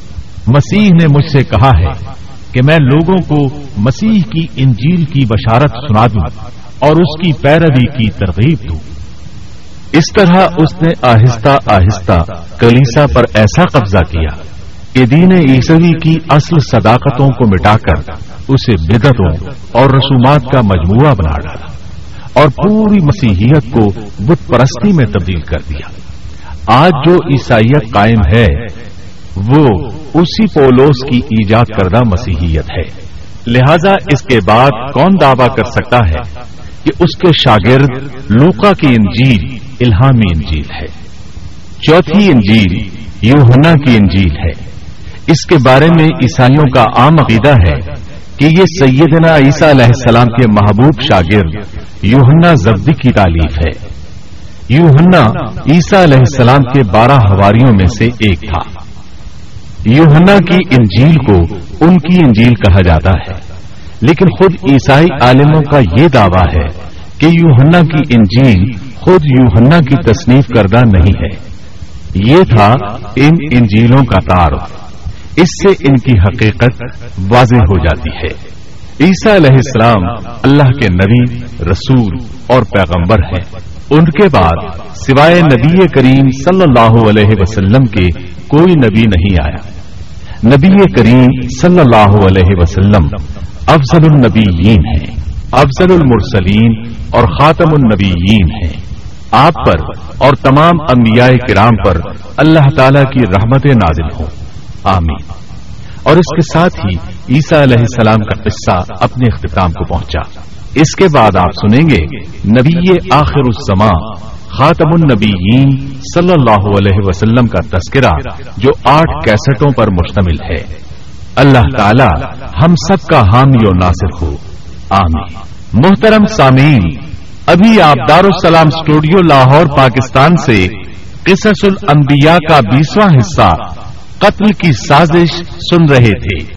مسیح نے مجھ سے کہا ہے کہ میں لوگوں کو مسیح کی انجیل کی بشارت سنا دوں اور اس کی پیروی کی ترغیب دوں۔ اس طرح اس نے آہستہ آہستہ کلیسا پر ایسا قبضہ کیا کہ دین عیسوی کی اصل صداقتوں کو مٹا کر اسے بدتوں اور رسومات کا مجموعہ بنا ڈالا۔ اور پوری مسیحیت کو بت پرستی میں تبدیل کر دیا۔ آج جو عیسائیت قائم ہے، وہ اسی پولوس کی ایجاد کردہ مسیحیت ہے۔ لہذا اس کے بعد کون دعویٰ کر سکتا ہے کہ اس کے شاگرد لوکا کی انجیل الہامی انجیل ہے۔ چوتھی انجیل یوہنا کی انجیل ہے۔ اس کے بارے میں عیسائیوں کا عام عقیدہ ہے کہ یہ سیدنا عیسیٰ علیہ السلام کے محبوب شاگرد یوہنا زبدی کی تعلیف ہے۔ یوہنا عیسیٰ علیہ السلام کے بارہ ہواریوں میں سے ایک تھا۔ یوہنا کی انجیل کو ان کی انجیل کہا جاتا ہے۔ لیکن خود عیسائی عالموں کا یہ دعویٰ ہے کہ یوہنا کی انجیل خود یوہنا کی تصنیف کردہ نہیں ہے۔ یہ تھا ان انجیلوں کا تعارف۔ اس سے ان کی حقیقت واضح ہو جاتی ہے۔ عیسیٰ علیہ السلام اللہ کے نبی، رسول اور پیغمبر ہیں۔ ان کے بعد سوائے نبی کریم صلی اللہ علیہ وسلم کے کوئی نبی نہیں آیا۔ نبی کریم صلی اللہ علیہ وسلم افضل النبیین ہیں، افضل المرسلین اور خاتم النبیین ہیں۔ آپ پر اور تمام انبیاء کرام پر اللہ تعالی کی رحمت نازل ہوں۔ آمین۔ اور اس کے ساتھ ہی عیسیٰ علیہ السلام کا قصہ اپنے اختتام کو پہنچا۔ اس کے بعد آپ سنیں گے، نبی آخر الزمان، خاتم النبیین صلی اللہ علیہ وسلم کا تذکرہ جو آٹھ کیسٹوں پر مشتمل ہے۔ اللہ تعالی ہم سب کا حامی و ناصر ہو۔ آمین۔ محترم سامعین، ابھی آپ دارالسلام اسٹوڈیو لاہور، پاکستان سے قصص الانبیاء کا بیسواں حصہ قتل کی سازش سن رہے تھے۔